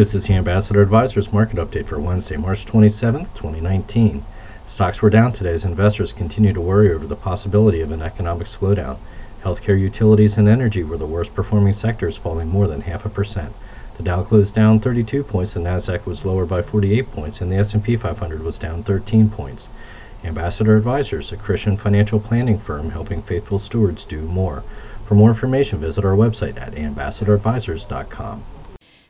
This is the Ambassador Advisors market update for Wednesday, March 27th, 2019. Stocks were down today as investors continue to worry over the possibility of an economic slowdown. Healthcare, utilities, and energy were the worst performing sectors, falling more than half a percent. The Dow closed down 32 points, the Nasdaq was lower by 48 points, and the S&P 500 was down 13 points. Ambassador Advisors, a Christian financial planning firm helping faithful stewards do more. For more information, visit our website at ambassadoradvisors.com.